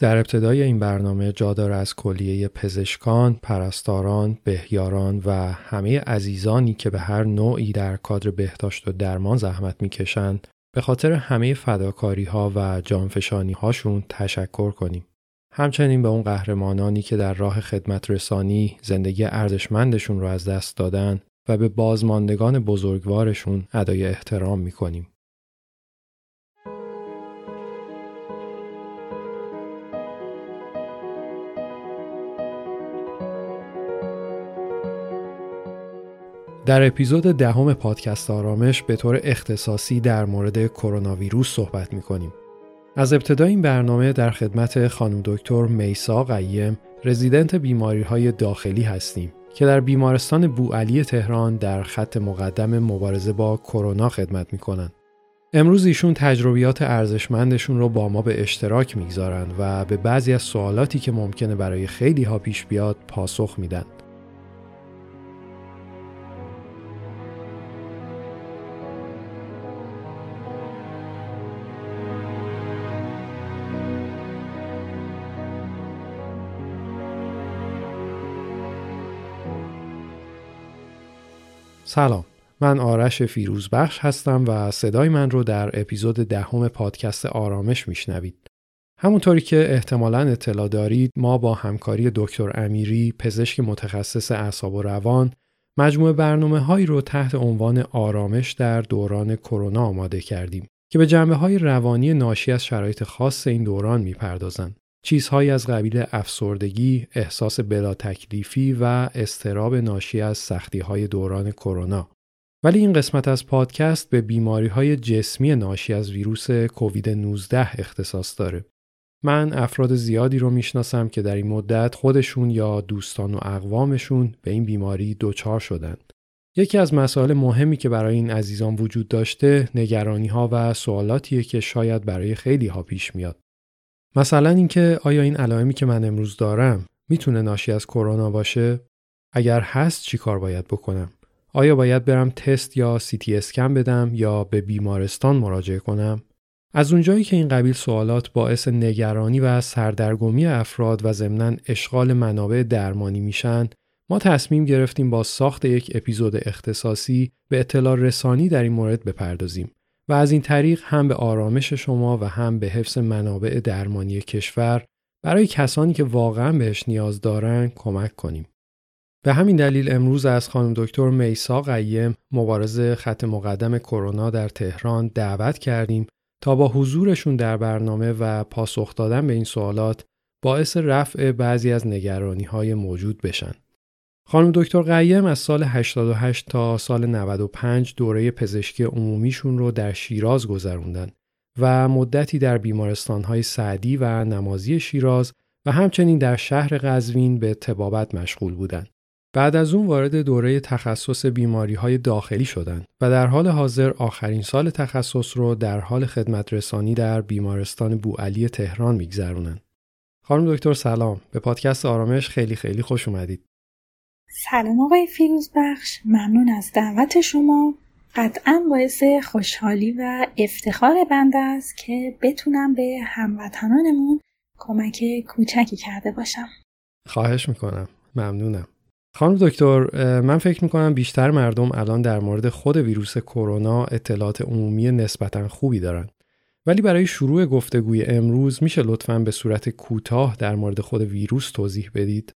در ابتدای این برنامه جا داره از کلیه پزشکان، پرستاران، بهیاران و همه عزیزانی که به هر نوعی در کادر بهداشت و درمان زحمت می‌کشند به خاطر همه فداکاری ها و جانفشانی هاشون تشکر کنیم. همچنین به اون قهرمانانی که در راه خدمت رسانی زندگی ارزشمندشون رو از دست دادن و به بازماندگان بزرگوارشون ادای احترام می‌کنیم. در اپیزود دهم پادکست آرامش به طور اختصاصی در مورد کرونا ویروس صحبت می کنیم. از ابتدای این برنامه در خدمت خانم دکتر میسا قیم رزیدنت بیماری های داخلی هستیم که در بیمارستان بوعلی تهران در خط مقدم مبارزه با کرونا خدمت می کنند. امروز ایشون تجربیات ارزشمندشون رو با ما به اشتراک می‌گذارند و به بعضی از سوالاتی که ممکنه برای خیلی ها پیش بیاد پاسخ میدن. سلام من آرش فیروزبخش هستم و صدای من رو در اپیزود دهم پادکست آرامش میشنوید. همونطوری که احتمالا اطلاع دارید ما با همکاری دکتر امیری پزشک متخصص اعصاب و روان مجموعه برنامه هایی رو تحت عنوان آرامش در دوران کرونا آماده کردیم که به جنبه های روانی ناشی از شرایط خاص این دوران می‌پردازند. چیزهایی از قبیل افسردگی، احساس بلا تکلیفی و استراب ناشی از سختی های دوران کرونا. ولی این قسمت از پادکست به بیماری های جسمی ناشی از ویروس کووید 19 اختصاص داره. من افراد زیادی رو می‌شناسم که در این مدت خودشون یا دوستان و اقوامشون به این بیماری دچار شدند. یکی از مسائل مهمی که برای این عزیزان وجود داشته نگرانی ها و سوالاتیه که شاید برای خیلی ها پیش میاد. مثلا اینکه آیا این علائمی که من امروز دارم می‌تونه ناشی از کرونا باشه؟ اگر هست چی کار باید بکنم؟ آیا باید برم تست یا سی تی اسکن بدم یا به بیمارستان مراجعه کنم؟ از اونجایی که این قبیل سوالات باعث نگرانی و سردرگمی افراد و ضمناً اشغال منابع درمانی میشن، ما تصمیم گرفتیم با ساخت یک اپیزود اختصاصی به اطلاع رسانی در این مورد بپردازیم و از این طریق هم به آرامش شما و هم به حفظ منابع درمانی کشور برای کسانی که واقعا بهش نیاز دارن کمک کنیم. به همین دلیل امروز از خانم دکتر میسا قیم مبارز خط مقدم کرونا در تهران دعوت کردیم تا با حضورشون در برنامه و پاسخ دادن به این سوالات باعث رفع بعضی از نگرانی های موجود بشن. خانم دکتر قیم از سال 88 تا سال 95 دوره پزشکی عمومیشون رو در شیراز گذروندن و مدتی در بیمارستانهای سعدی و نمازی شیراز و همچنین در شهر قزوین به تبابت مشغول بودند. بعد از اون وارد دوره تخصص بیماری های داخلی شدند و در حال حاضر آخرین سال تخصص رو در حال خدمت رسانی در بیمارستان بوعلی تهران میگذرونن. خانم دکتر سلام به پادکست آرامش خیلی خیلی خوش اومدید. سلام آقای فیروز بخش ممنون از دعوت شما. قطعا باعث خوشحالی و افتخار بنده است که بتونم به هموطنانمون کمک کوچکی کرده باشم. خواهش می‌کنم. ممنونم. خانم دکتر من فکر می‌کنم بیشتر مردم الان در مورد خود ویروس کرونا اطلاعات عمومی نسبتا خوبی دارن. ولی برای شروع گفتگوی امروز میشه لطفا به صورت کوتاه در مورد خود ویروس توضیح بدید؟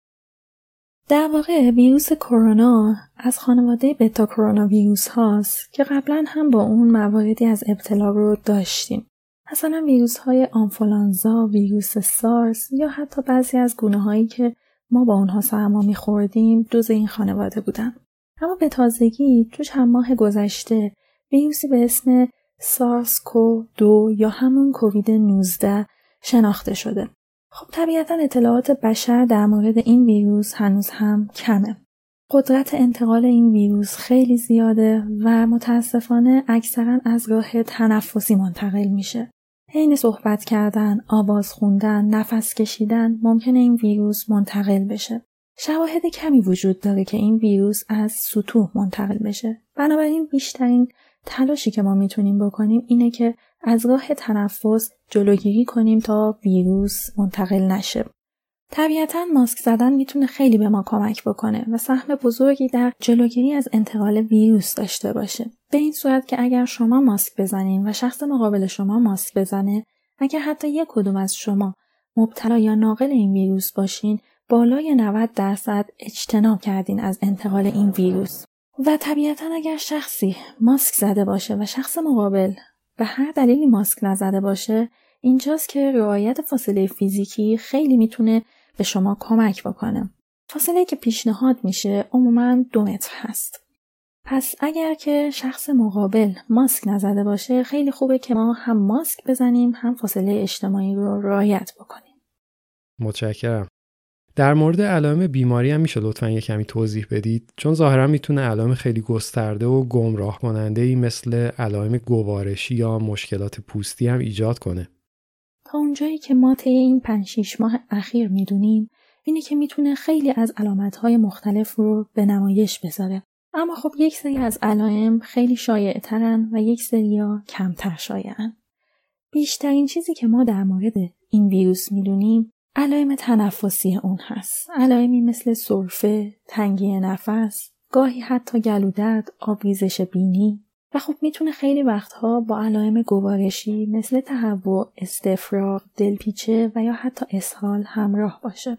در واقع ویروس کرونا از خانواده بتا کرونا ویروس هاست که قبلا هم با اون مواردی از ابتلا رو داشتیم. مثلا ویروس های آنفولانزا، ویروس سارس یا حتی بعضی از گونه هایی که ما با اونها سرما میخوردیم دوز این خانواده بودن. اما به تازگی تو چند ماه گذشته ویروسی به اسم سارس کو دو یا همون کووید 19 شناخته شده خب طبیعتا اطلاعات بشر در مورد این ویروس هنوز هم کمه. قدرت انتقال این ویروس خیلی زیاده و متاسفانه اکثرا از راه تنفسی منتقل میشه. حین صحبت کردن، آواز خوندن، نفس کشیدن ممکنه این ویروس منتقل بشه. شواهد کمی وجود داره که این ویروس از سطوح منتقل بشه. بنابراین بیشترین تلاشی که ما می‌تونیم بکنیم اینه که از راه تنفس جلوگیری کنیم تا ویروس منتقل نشه. طبیعتا ماسک زدن می‌تونه خیلی به ما کمک بکنه و سهم بزرگی در جلوگیری از انتقال ویروس داشته باشه. به این صورت که اگر شما ماسک بزنین و شخص مقابل شما ماسک بزنه، اگر حتی یک کدوم از شما مبتلا یا ناقل این ویروس باشین، بالای 90 درصد اجتناب کردین از انتقال این ویروس. و طبیعتا اگر شخصی ماسک زده باشه و شخص مقابل به هر دلیلی ماسک نزده باشه اینجاست که رعایت فاصله فیزیکی خیلی می‌تونه به شما کمک بکنه. فاصله که پیشنهاد میشه عموما دو متر هست. پس اگر که شخص مقابل ماسک نزده باشه خیلی خوبه که ما هم ماسک بزنیم هم فاصله اجتماعی رو رعایت بکنیم. متشکرم. در مورد علائم بیماری هم میشه لطفا یه کمی توضیح بدید چون ظاهرا می‌تونه علائم خیلی گسترده و گمراه کننده ای مثل علائم گوارشی یا مشکلات پوستی هم ایجاد کنه. تا اونجایی که ما طی این 5 6 ماه اخیر می‌دونیم اینه که می‌تونه خیلی از علامتهای مختلف رو به نمایش بذاره. اما خب یک سری از علائم خیلی شایع ترن و یک سری ها کمتر شایعن. بیشترین چیزی که ما در مورد این ویروس می‌دونیم علائم تنفسی اون هست. علائمی مثل سرفه، تنگی نفس، گاهی حتی گلودرد، آبریزش بینی و خب می‌تونه خیلی وقتها با علائم گوارشی مثل تهوع، استفراغ، دلپیچه و یا حتی اسهال همراه باشه.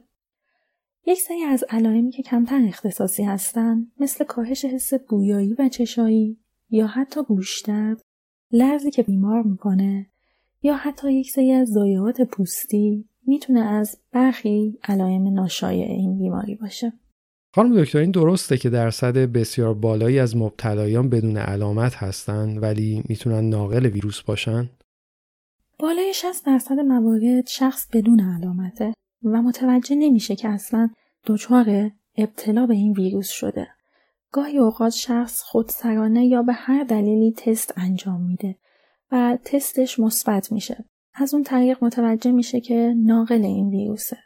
یک سری از علائمی که کمتر اختصاصی هستن مثل کاهش حس بویایی و چشایی یا حتی گوشدرد، لرزی که بیمار می‌کنه یا حتی یک سری از ضایعات پوستی می‌تونه از برخی علائم ناشایع این بیماری باشه. خانم دکتر این درسته که درصد بسیار بالایی از مبتلایان بدون علامت هستند ولی می‌تونن ناقل ویروس باشن؟ بالای 60 درصد موارد شخص بدون علامته و متوجه نمیشه که اصلا دچار ابتلا به این ویروس شده. گاهی اوقات شخص خودسرانه یا به هر دلیلی تست انجام میده و تستش مثبت میشه. از اون طریق متوجه میشه که ناقل این ویروسه.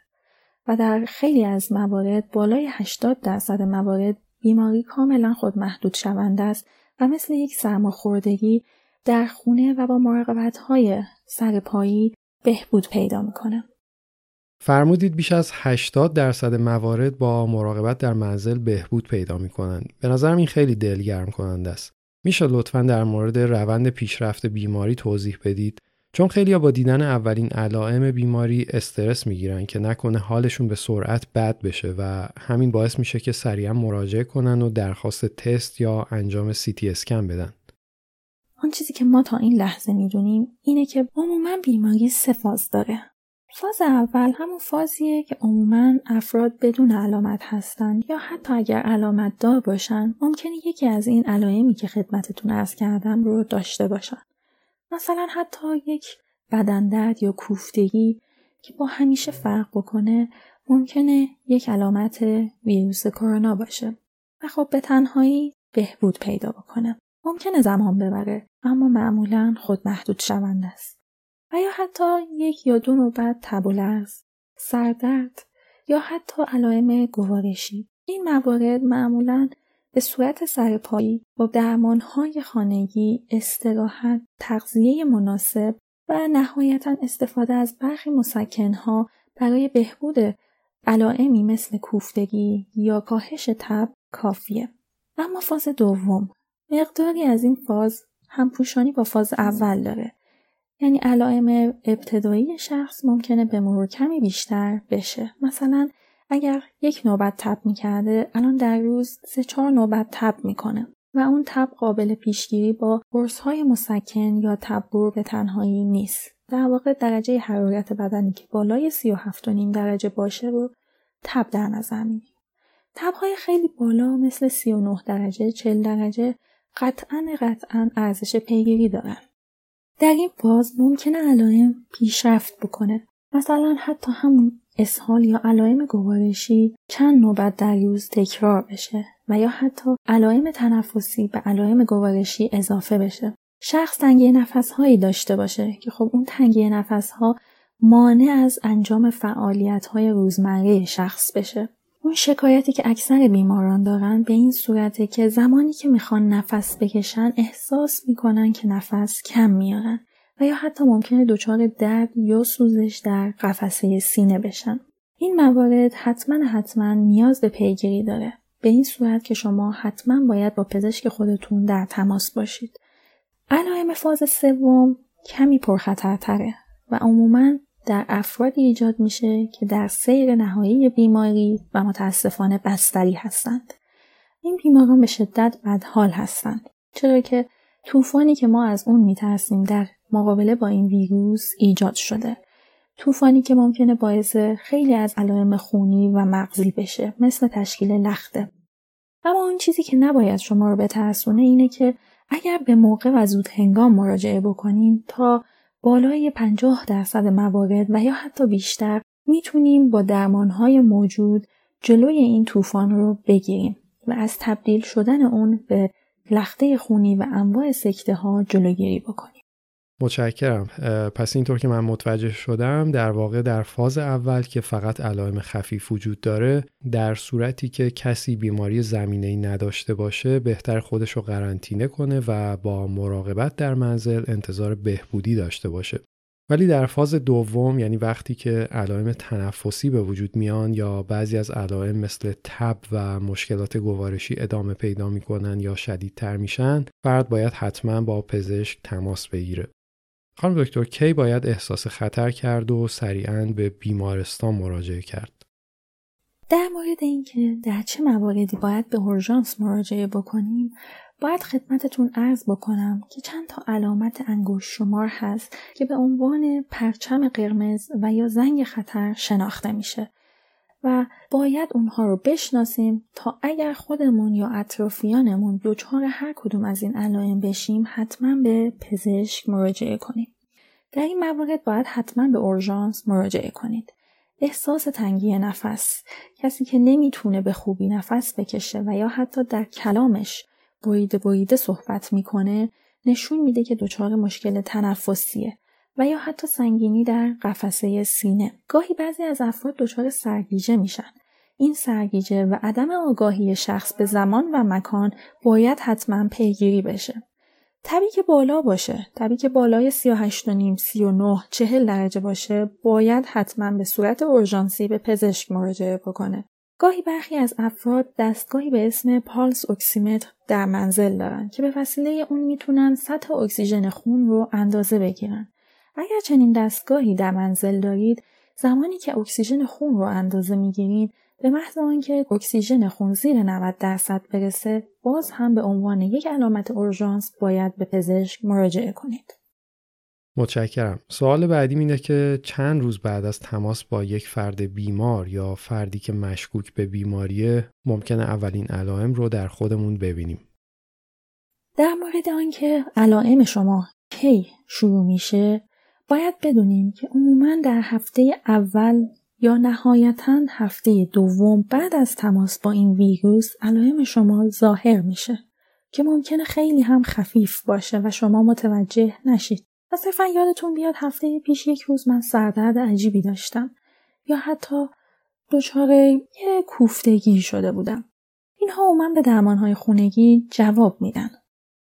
و در خیلی از موارد بالای 80 درصد موارد بیماری کاملا خود محدود شونده است و مثل یک سرماخوردگی در خونه و با مراقبت های سرپایی بهبود پیدا می‌کنه. فرمودید بیش از 80 درصد موارد با مراقبت در منزل بهبود پیدا می‌کنند. به نظرم این خیلی دلگرم کننده است. میشه لطفا در مورد روند پیشرفت بیماری توضیح بدید چون خیلی با دیدن اولین علائم بیماری استرس می‌گیرن که نکنه حالشون به سرعت بد بشه و همین باعث میشه که سریعا مراجعه کنن و درخواست تست یا انجام سی تی اسکن بدن. آن چیزی که ما تا این لحظه می‌دونیم اینه که عموما بیماری سه فاز داره. فاز اول همون فازیه که عموما افراد بدون علامت هستن یا حتی اگر علامت دار باشن ممکنه یکی از این علائمی که خدمتتون ارز کردم رو داشته باشن. مثلا حتی یک بدن درد یا کوفتگی که با همیشه فرق بکنه ممکنه یک علامت ویروس کرونا باشه و خب به تنهایی بهبود پیدا بکنه. ممکنه زمان ببره اما معمولا خود محدود شونده است. و یا حتی یک یا دو نوبت تب و لرز، سردرد یا حتی علائم گوارشی. این موارد معمولا به صورت سرپایی با درمانهای خانگی، استراحت، تغذیه مناسب و نهایتا استفاده از برخی مسکنها برای بهبود علائمی مثل کوفتگی یا کاهش تب کافیه. اما فاز دوم مقداری از این فاز همپوشانی با فاز اول داره یعنی علائم ابتدایی شخص ممکنه به مرور کمی بیشتر بشه مثلا اگر یک نوبت تب می‌کرده الان در روز سه چهار نوبت تب می‌کنه و اون تب قابل پیشگیری با قرص های مسکن یا تبور به تنهایی نیست. در واقع درجه حرارت بدنی که بالای 37.5 درجه باشه رو تب در نظر می‌گیریم. تبهای خیلی بالا مثل 39 درجه 40 درجه قطعا قطعا ارزش پیگیری دارن. در این فاز ممکنه علائم پیشرفت بکنه. مثلا حتی همون اسهال یا علائم گوارشی چند نوبت در روز تکرار بشه و یا حتی علائم تنفسی به علائم گوارشی اضافه بشه. شخص تنگی نفس هایی داشته باشه که خب اون تنگی نفس ها مانع از انجام فعالیت های روزمره شخص بشه. اون شکایتی که اکثر بیماران دارن به این صورته که زمانی که می‌خوان نفس بکشن احساس می‌کنن که نفس کم میارن و یا حتی ممکنه دچار درد یا سوزش در قفسه سینه بشن. این موارد حتما حتما نیاز به پیگیری داره. به این صورت که شما حتما باید با پزشک خودتون در تماس باشید. علائم فاز سوم کمی پرخطرتره و عموما در افرادی ایجاد میشه که در سیر نهایی بیماری و متاسفانه بستری هستند. این بیماران به شدت بدحال هستند. چرا که طوفانی که ما از اون میترسیم در مقابله با این ویروس ایجاد شده. طوفانی که ممکنه باعث خیلی از علائم خونی و مغزی بشه مثل تشکیل لخته. اما اون چیزی که نباید شما رو بترسونه اینه که اگر به موقع و زود هنگام مراجعه بکنیم تا بالای 50 درصد موارد و یا حتی بیشتر می‌تونیم با درمانهای موجود جلوی این طوفان رو بگیریم و از تبدیل شدن اون به لخته خونی و انواع سکته ها جلوگیری بکنیم. متشکرم. پس اینطور که من متوجه شدم در واقع در فاز اول که فقط علائم خفیف وجود داره در صورتی که کسی بیماری زمینه ای نداشته باشه بهتر خودش رو قرنطینه کنه و با مراقبت در منزل انتظار بهبودی داشته باشه. ولی در فاز دوم یعنی وقتی که علائم تنفسی به وجود میان یا بعضی از علائم مثل تب و مشکلات گوارشی ادامه پیدا می‌کنن یا شدیدتر میشن فرد باید حتما با پزشک تماس بگیره. خانم دکتر کی باید احساس خطر کرد و سریعا به بیمارستان مراجعه کرد؟ در مورد اینکه در چه مواردی باید به اورژانس مراجعه بکنیم باید خدمتتون عرض بکنم که چند تا علامت انگوش شمار هست که به عنوان پرچم قرمز و یا زنگ خطر شناخته میشه. و باید اونها رو بشناسیم تا اگر خودمون یا اطرافیانمون دچار هر کدوم از این علائم بشیم حتما به پزشک مراجعه کنیم. در این موارد باید حتما به اورژانس مراجعه کنید. احساس تنگی نفس کسی که نمی‌تونه به خوبی نفس بکشه و یا حتی در کلامش بریده بریده صحبت می‌کنه نشون میده که دچار مشکل تنفسیه و یا حتی سنگینی در قفسه سینه. گاهی بعضی از افراد دچار سرگیجه میشن. این سرگیجه و عدم آگاهی شخص به زمان و مکان باید حتما پیگیری بشه. تبی که بالا باشه، تبی که بالای 38 و نیم 39 40 درجه باشه، باید حتما به صورت اورژانسی به پزشک مراجعه بکنه. گاهی برخی از افراد دستگاهی به اسم پالس اکسیمتر در منزل دارن که به وسیله اون می‌تونن سطح اکسیژن خون رو اندازه بگیرن. اگر چنین دستگاهی در منزل دارید زمانی که اکسیژن خون رو اندازه می‌گیرید به محض آنکه اکسیژن خون زیر 90 درصد برسه باز هم به عنوان یک علامت اورژانس باید به پزشک مراجعه کنید. متشکرم. سوال بعدی اینه که چند روز بعد از تماس با یک فرد بیمار یا فردی که مشکوک به بیماریه ممکنه اولین علائم رو در خودمون ببینیم. در مورد آنکه علائم شما کی شروع میشه باید بدونیم که عموما در هفته اول یا نهایتا هفته دوم بعد از تماس با این ویروس علائم شما ظاهر میشه که ممکنه خیلی هم خفیف باشه و شما متوجه نشید. و صرفا یادتون بیاد هفته پیش یک روز من سردرد عجیبی داشتم یا حتی دچار یه کوفتگی شده بودم. اینها عموما به درمانهای خونگی جواب میدن.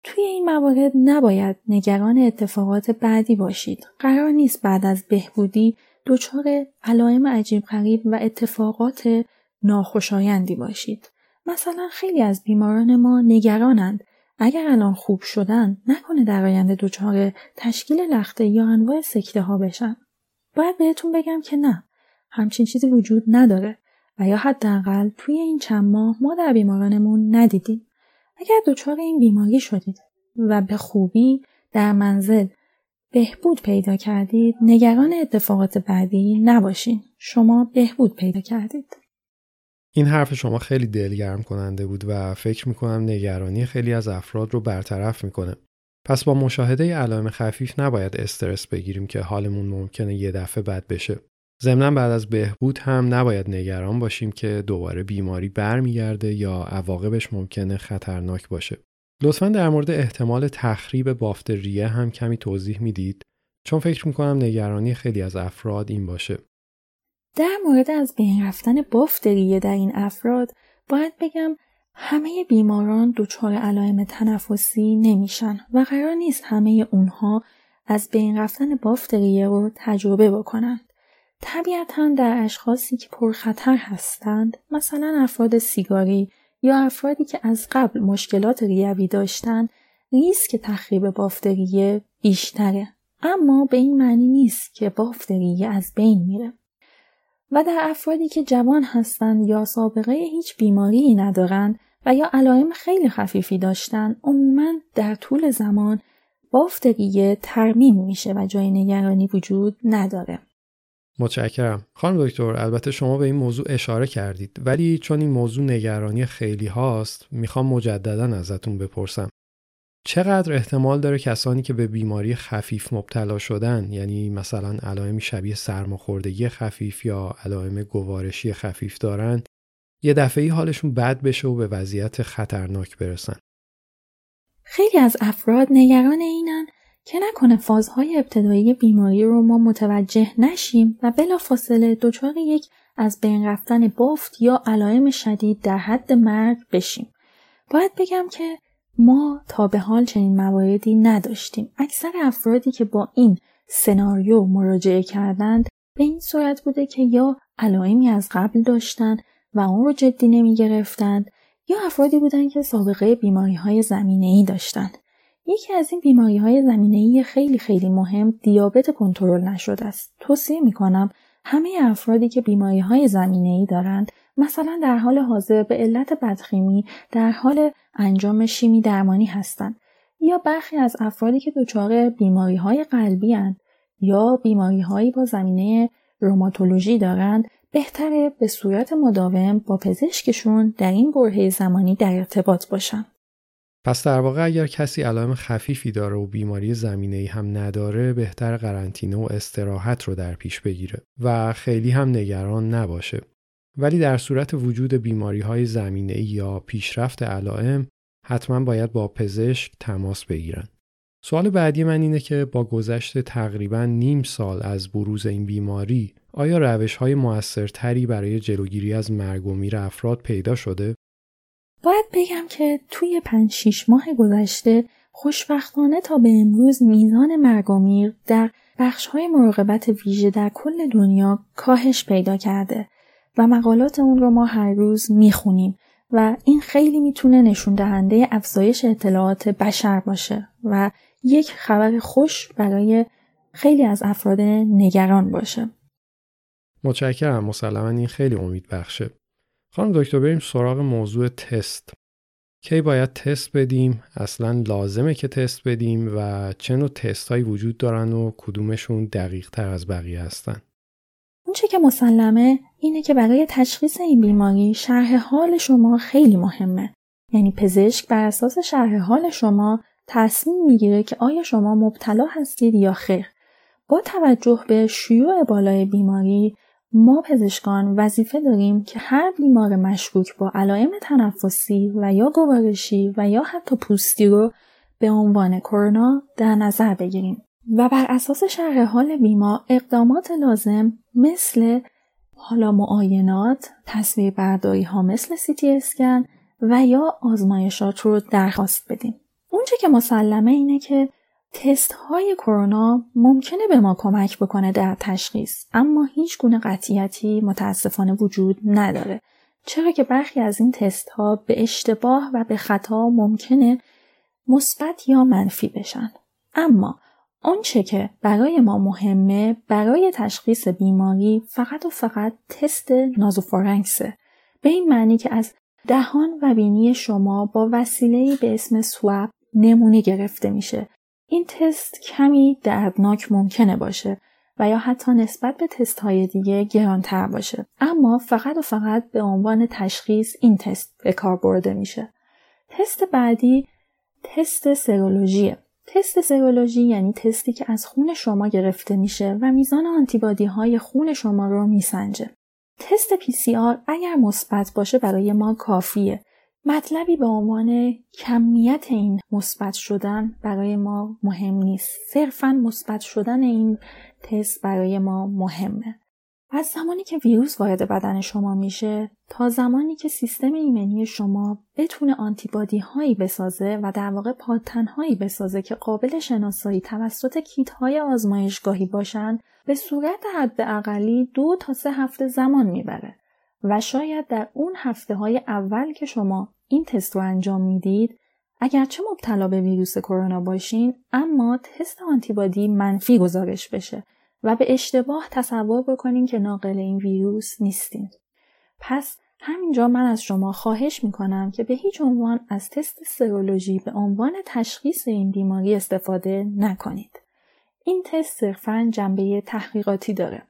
توی این موارد نباید نگران اتفاقات بعدی باشید. قرار نیست بعد از بهبودی دچار علائم عجیب غریب و اتفاقات ناخوشایندی باشید. مثلا خیلی از بیماران ما نگرانند اگر الان خوب شدن نکنه در آینده دچار تشکیل لخته یا انواع سکته ها بشن. باید بهتون بگم که نه. همچین چیزی وجود نداره و یا حداقل توی این چند ماه ما در بیمارانمون ندیدیم. اگر دچار این بیماری شدید و به خوبی در منزل بهبود پیدا کردید نگران اتفاقات بعدی نباشین. شما بهبود پیدا کردید. این حرف شما خیلی دلگرم کننده بود و فکر می‌کنم نگرانی خیلی از افراد رو برطرف می‌کنه. پس با مشاهده علائم خفیف نباید استرس بگیریم که حالمون ممکنه یه دفعه بد بشه. ضمنا بعد از بهبود هم نباید نگران باشیم که دوباره بیماری برمیگرده یا عواقبش ممکنه خطرناک باشه. لطفا در مورد احتمال تخریب بافت ریه هم کمی توضیح می‌دید چون فکر می‌کنم نگرانی خیلی از افراد این باشه. در مورد از بین رفتن بافت ریه در این افراد باید بگم همه بیماران دچار علائم تنفسی نمیشن و قرار نیست همه اونها از بین رفتن بافت ریه رو تجربه بکنند. طبیعتا در اشخاصی که پرخطر هستند مثلا افراد سیگاری یا افرادی که از قبل مشکلات ریوی داشتند ریسک تخریب بافت ریه بیشتره. اما به این معنی نیست که بافت ریه از بین میره. و در افرادی که جوان هستند یا سابقه هیچ بیماری ندارند و یا علائم خیلی خفیفی داشتن عموما در طول زمان بافت ریه ترمیم میشه و جای نگرانی وجود نداره. متشکرم. خانم دکتر البته شما به این موضوع اشاره کردید ولی چون این موضوع نگرانی خیلی هاست می‌خوام مجددا ازتون بپرسم. چقدر احتمال داره کسانی که به بیماری خفیف مبتلا شدن یعنی مثلا علائم شبیه سرماخوردگی خفیف یا علائم گوارشی خفیف دارن یه دفعه حالشون بد بشه و به وضعیت خطرناک برسن؟ خیلی از افراد نگران اینن. که نکنه فازهای ابتدایی بیماری رو ما متوجه نشیم و بلافاصله دچار یک از بین رفتن بافت یا علائم شدید در حد مرگ بشیم. باید بگم که ما تا به حال چنین مواردی نداشتیم. اکثر افرادی که با این سناریو مراجعه کردند به این صورت بوده که یا علائمی از قبل داشتند و اون رو جدی نمی گرفتند یا افرادی بودند که سابقه بیماری های زمینه ای داشتند. یکی از این بیماری های زمینه خیلی خیلی مهم دیابت کنترل نشده است. توصیه می کنم همه افرادی که بیماری های زمینه ای دارند مثلا در حال حاضر به علت بدخیمی در حال انجام شیمی درمانی هستند یا برخی از افرادی که دچار بیماری های قلبی هستند یا بیماری هایی با زمینه روماتولوژی دارند بهتره به صورت مداوم با پزشکشون در این برهه زمانی در ارتباط باشن. پس در واقع اگر کسی علائم خفیفی داره و بیماری زمینه ای هم نداره بهتر قرنطینه و استراحت رو در پیش بگیره و خیلی هم نگران نباشه. ولی در صورت وجود بیماری های زمینه ای یا پیشرفت علائم حتما باید با پزشک تماس بگیرن. سوال بعدی من اینه که با گذشت تقریبا نیم سال از بروز این بیماری آیا روش های موثرتری برای جلوگیری از مرگ و میر افراد پیدا شده؟ باید بگم که توی پنج شیش ماه گذشته خوشبختانه تا به امروز میزان مرگ و میر در بخش های مراقبت ویژه در کل دنیا کاهش پیدا کرده و مقالات اون رو ما هر روز می‌خونیم و این خیلی می‌تونه نشون دهنده افزایش اطلاعات بشر باشه و یک خبر خوش برای خیلی از افراد نگران باشه. متشکرم مسلما این خیلی امید بخشه. خانم دکتر بریم سراغ موضوع تست. کی باید تست بدیم؟ اصلا لازمه که تست بدیم و چه نوع تست وجود دارن و کدومشون دقیق تر از بقیه هستن؟ اونچه که مسلمه اینه که برای تشخیص این بیماری شرح حال شما خیلی مهمه. یعنی پزشک بر اساس شرح حال شما تصمیم می‌گیره که آیا شما مبتلا هستید یا خیر. با توجه به شیوع بالای بیماری ما پزشکان وظیفه داریم که هر بیمار مشکوک با علائم تنفسی و یا گوارشی و یا حتی پوستی رو به عنوان کرونا در نظر بگیریم و بر اساس شرح حال بیمار اقدامات لازم مثل حالا معاینات، تصویر برداری ها مثل سیتی اسکن و یا آزمایشات رو درخواست بدیم. اونچه که مسلمه اینه که تست های کرونا ممکنه به ما کمک بکنه در تشخیص اما هیچ گونه قطعیتی متاسفانه وجود نداره. چرا که برخی از این تست ها به اشتباه و به خطا ممکنه مثبت یا منفی بشن. اما آنچه که برای ما مهمه برای تشخیص بیماری فقط و فقط تست نازوفارنکسه به این معنی که از دهان و بینی شما با وسیله به اسم سواب نمونه گرفته میشه. این تست کمی دردناک ممکنه باشه و یا حتی نسبت به تست های دیگه گرانتر باشه. اما فقط و فقط به عنوان تشخیص این تست به کار برده میشه. تست بعدی تست سرولوژیه. تست سرولوژی یعنی تستی که از خون شما گرفته میشه و میزان آنتیبادی های خون شما رو میسنجه. تست PCR اگر مثبت باشه برای ما کافیه. مطلبی به عنوان کمیت این مثبت شدن برای ما مهم نیست. صرفا مثبت شدن این تست برای ما مهمه. از زمانی که ویروس وارد بدن شما میشه تا زمانی که سیستم ایمنی شما بتونه آنتیبادی هایی بسازه و در واقع پادتن هایی بسازه که قابل شناسایی توسط کیت های آزمایشگاهی باشند به صورت حد اقلی دو تا سه هفته زمان می‌بره. و شاید در اون هفته های اول که شما این تست رو انجام می‌دید اگرچه مبتلا به ویروس کرونا باشین اما تست آنتیبادی منفی گزارش بشه و به اشتباه تصور بکنین که ناقل این ویروس نیستین. پس همینجا من از شما خواهش می‌کنم که به هیچ عنوان از تست سرولوژی به عنوان تشخیص این بیماری استفاده نکنید. این تست صرفا جنبه تحقیقاتی داره.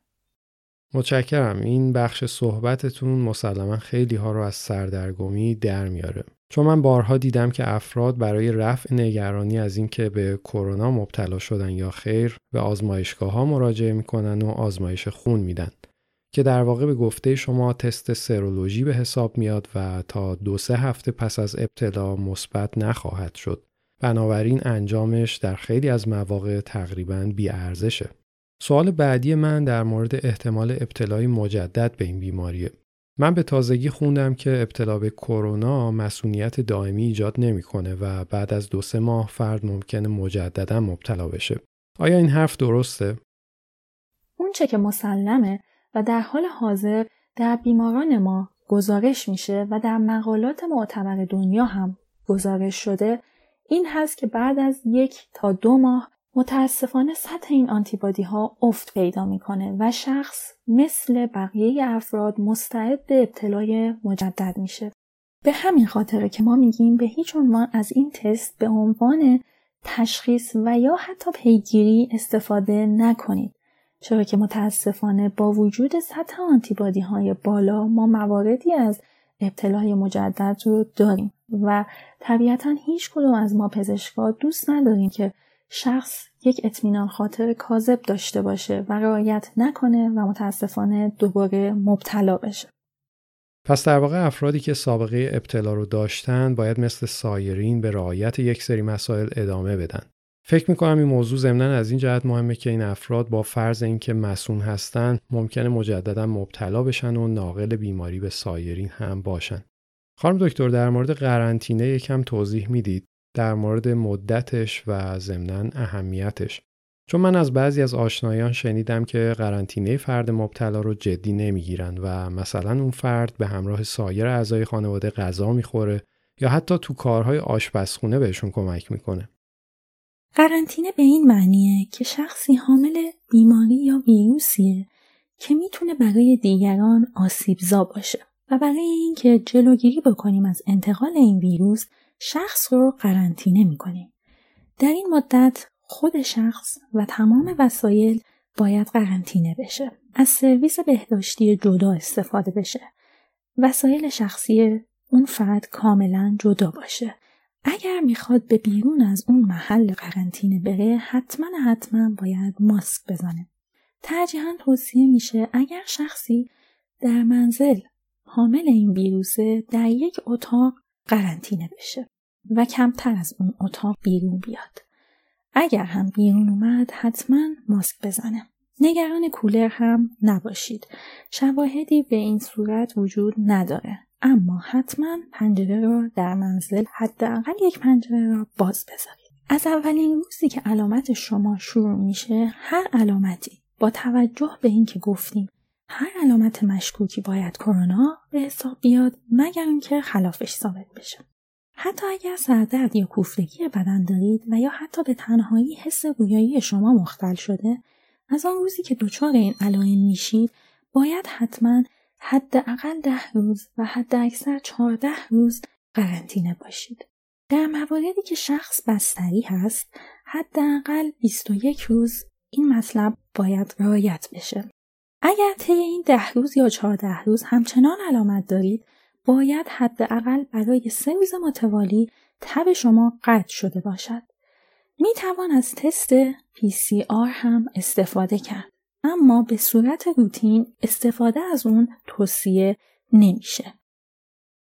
متشکرم این بخش صحبتتون مسلما خیلی ها رو از سردرگمی در میاره. چون من بارها دیدم که افراد برای رفع نگرانی از اینکه به کرونا مبتلا شدن یا خیر به آزمایشگاه ها مراجعه می‌کنن و آزمایش خون میدن که در واقع به گفته شما تست سرولوژی به حساب میاد و تا دو سه هفته پس از ابتلا مثبت نخواهد شد. بنابراین انجامش در خیلی از مواقع تقریبا ارزشه. سوال بعدی من در مورد احتمال ابتلای مجدد به این بیماریه. من به تازگی خوندم که ابتلا به کرونا مسئولیت دائمی ایجاد نمی‌کنه و بعد از دو سه ماه فرد ممکنه مجددا مبتلا بشه. آیا این حرف درسته؟ اونچه که مسلمه و در حال حاضر در بیماران ما گزارش میشه و در مقالات معتبر دنیا هم گزارش شده این هست که بعد از یک تا دو ماه متاسفانه سطح این آنتیبادی ها افت پیدا می‌کنه و شخص مثل بقیه افراد مستعد به ابتلای مجدد میشه. به همین خاطره که ما میگیم به هیچ عنوان از این تست به عنوان تشخیص و یا حتی پیگیری استفاده نکنید. چرا که متاسفانه با وجود سطح آنتیبادی های بالا ما مواردی از ابتلای مجدد رو داریم و طبیعتا هیچ کدوم از ما پزشکا دوست نداریم که شخص یک اطمینان خاطر کاذب داشته باشه و رعایت نکنه و متاسفانه دوباره مبتلا بشه. پس در واقع افرادی که سابقه ابتلا رو داشتن باید مثل سایرین به رعایت یک سری مسائل ادامه بدن. فکر می‌کنم این موضوع ضمنا از این جهت مهمه که این افراد با فرض اینکه مسون هستن ممکنه مجددا مبتلا بشن و ناقل بیماری به سایرین هم باشن. خانم دکتر در مورد قرنطینه یکم توضیح می‌دید در مورد مدتش و ضمنا اهمیتش چون من از بعضی از آشنایان شنیدم که قرنطینه فرد مبتلا رو جدی نمی‌گیرند و مثلا اون فرد به همراه سایر اعضای خانواده غذا می‌خوره یا حتی تو کارهای آشپزخونه بهشون کمک می‌کنه. قرنطینه به این معنیه که شخصی حامل بیماری یا ویروسیه که می‌تونه برای دیگران آسیبزا باشه و برای اینکه جلوگیری بکنیم از انتقال این ویروس شخص رو قرنطینه می‌کنیم. در این مدت خود شخص و تمام وسایل باید قرنطینه بشه. از سرویس بهداشتی جدا استفاده بشه. وسایل شخصی اون فرد کاملا جدا باشه. اگر می‌خواد به بیرون از اون محل قرنطینه بره حتما حتما باید ماسک بزنه. ترجیحاً توصیه میشه اگر شخصی در منزل حامل این ویروسه در یک اتاق قرنطینه بشه و کمتر از اون اتاق بیرون بیاد. اگر هم بیرون اومد حتما ماسک بزنه. نگران کولر هم نباشید. شواهدی به این صورت وجود نداره. اما حتما پنجره را در منزل حداقل یک پنجره را باز بذارید. از اولین روزی که علامت شما شروع میشه هر علامتی با توجه به اینکه گفتیم هر علامت مشکوکی باید کرونا به حساب بیاد مگر اینکه خلافش ثابت بشه. حتی اگر سردرد یا کوفتگی بدن دارید و یا حتی به تنهایی حس گویایی شما مختل شده از آن روزی که دچار این علائم میشید باید حتما حداقل ده روز و حد اکثر چهارده روز قرنطینه باشید. در مواردی که شخص بستری هست حداقل 21 روز این مطلب باید رعایت بشه. اگر طی این ده روز یا چهارده روز همچنان علامت دارید باید حداقل برای سه روز متوالی تب شما قطع شده باشد. می توان از تست PCR هم استفاده کرد. اما به صورت روتین استفاده از اون توصیه نمیشه.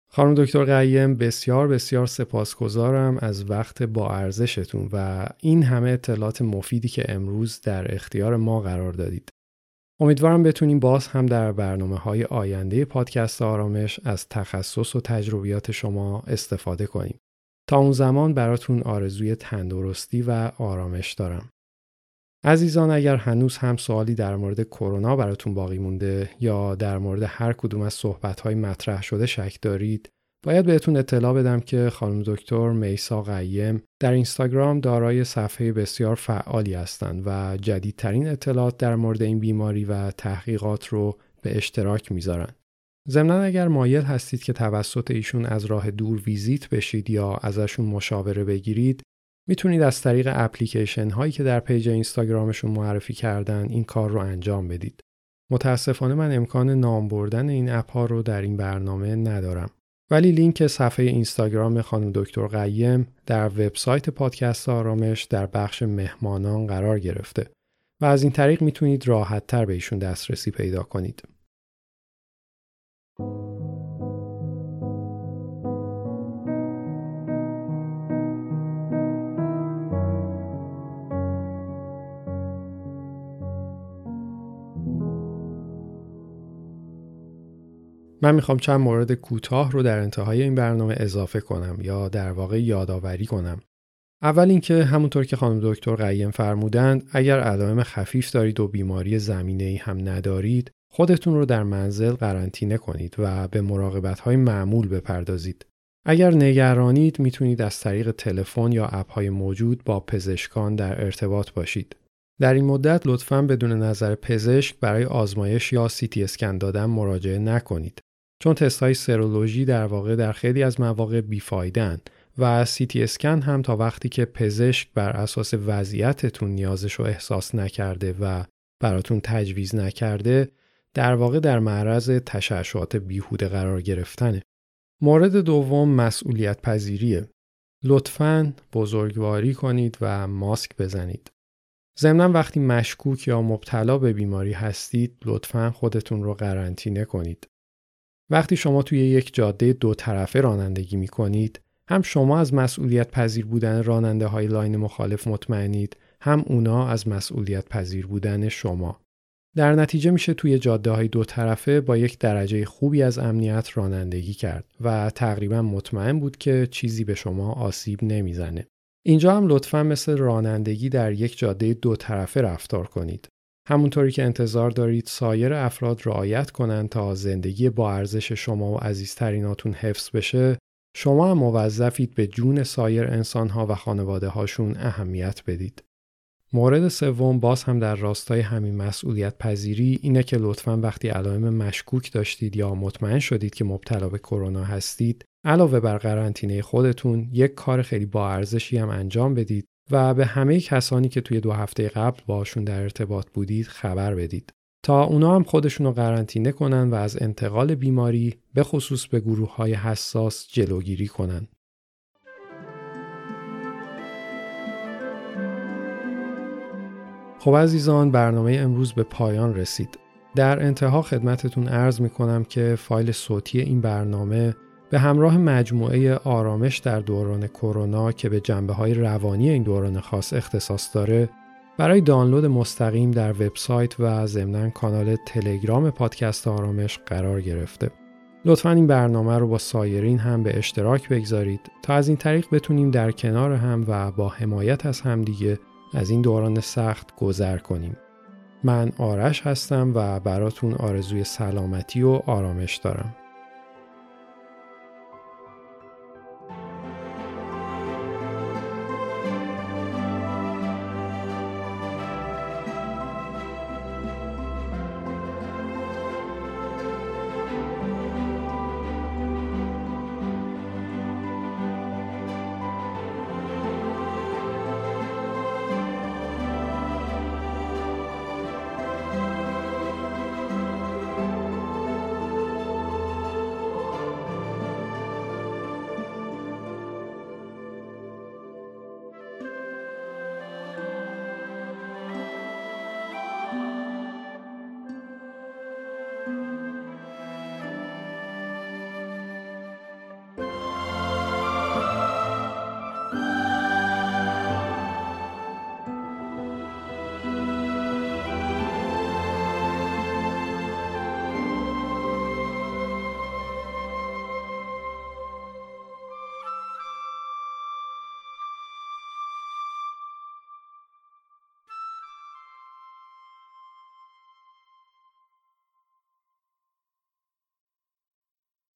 خانم دکتر قیم بسیار بسیار سپاسگزارم از وقت با ارزشتون و این همه اطلاعات مفیدی که امروز در اختیار ما قرار دادید. امیدوارم بتونیم باز هم در برنامه های آینده پادکست آرامش از تخصص و تجربیات شما استفاده کنیم. تا اون زمان براتون آرزوی تندرستی و آرامش دارم. عزیزان اگر هنوز هم سوالی در مورد کرونا براتون باقی مونده یا در مورد هر کدوم از صحبت‌های مطرح شده شک دارید باید بهتون اطلاع بدم که خانم دکتر میسا قیم در اینستاگرام دارای صفحه بسیار فعالی هستند و جدیدترین اطلاعات در مورد این بیماری و تحقیقات رو به اشتراک می‌ذارن. ضمنا اگر مایل هستید که توسط ایشون از راه دور ویزیت بشید یا ازشون مشاوره بگیرید می‌تونید از طریق اپلیکیشن هایی که در پیج اینستاگرامشون معرفی کردن این کار رو انجام بدید. متاسفانه من امکان نام بردن این اپ ها رو در این برنامه ندارم. ولی لینک صفحه اینستاگرام خانم دکتر قیم در وبسایت پادکست آرامش در بخش مهمانان قرار گرفته و از این طریق می‌تونید راحت تر به ایشون دسترسی پیدا کنید. من می‌خوام چند مورد کوتاه رو در انتهای این برنامه اضافه کنم یا در واقع یادآوری کنم. اول اینکه همونطور که خانم دکتر قیم فرمودند اگر علائم خفیف دارید و بیماری زمینه ای هم ندارید خودتون رو در منزل قرنطینه کنید و به مراقبت های معمول بپردازید. اگر نگرانید می‌تونید از طریق تلفن یا اپ های موجود با پزشکان در ارتباط باشید. در این مدت لطفاً بدون نظر پزشک برای آزمایش یا سیتی اسکن دادن مراجعه نکنید. چون تست های سرولوژی در واقع در خیلی از مواقع بیفایدن و سیتی اسکن هم تا وقتی که پزشک بر اساس وضعیتتون نیازش رو احساس نکرده و براتون تجویز نکرده در واقع در معرض تشعشعات بیهوده قرار گرفتنه. مورد دوم مسئولیت پذیریه. لطفاً بزرگواری کنید و ماسک بزنید. ضمنا وقتی مشکوک یا مبتلا به بیماری هستید لطفاً خودتون رو قرنطینه کنید. وقتی شما توی یک جاده دو طرفه رانندگی می کنید هم شما از مسئولیت پذیر بودن راننده های لاین مخالف مطمئنید هم اونا از مسئولیت پذیر بودن شما. در نتیجه میشه توی جاده های دو طرفه با یک درجه خوبی از امنیت رانندگی کرد و تقریبا مطمئن بود که چیزی به شما آسیب نمی‌زنه. اینجا هم لطفا مثل رانندگی در یک جاده دو طرفه رفتار کنید. همونطوری که انتظار دارید سایر افراد رعایت کنند تا زندگی با ارزش شما و عزیزتریناتون حفظ بشه شما هم موظفید به جون سایر انسانها و خانواده هاشون اهمیت بدید. مورد سوم باز هم در راستای همین مسئولیت پذیری اینه که لطفا وقتی علائم مشکوک داشتید یا مطمئن شدید که مبتلا به کرونا هستید علاوه بر قرنطینه خودتون یک کار خیلی با ارزشی هم انجام بدید و به همه کسانی که توی دو هفته قبل باشون در ارتباط بودید خبر بدید تا اونا هم خودشون رو قرنطینه کنن و از انتقال بیماری به خصوص به گروه های حساس جلوگیری کنن. خب عزیزان برنامه امروز به پایان رسید. در انتها خدمتتون عرض می کنم که فایل صوتی این برنامه به همراه مجموعه آرامش در دوران کرونا که به جنبه های روانی این دوران خاص اختصاص داره برای دانلود مستقیم در وبسایت و ضمنا کانال تلگرام پادکست آرامش قرار گرفته. لطفا این برنامه رو با سایرین هم به اشتراک بگذارید تا از این طریق بتونیم در کنار هم و با حمایت از همدیگه از این دوران سخت گذر کنیم. من آرش هستم و براتون آرزوی سلامتی و آرامش دارم.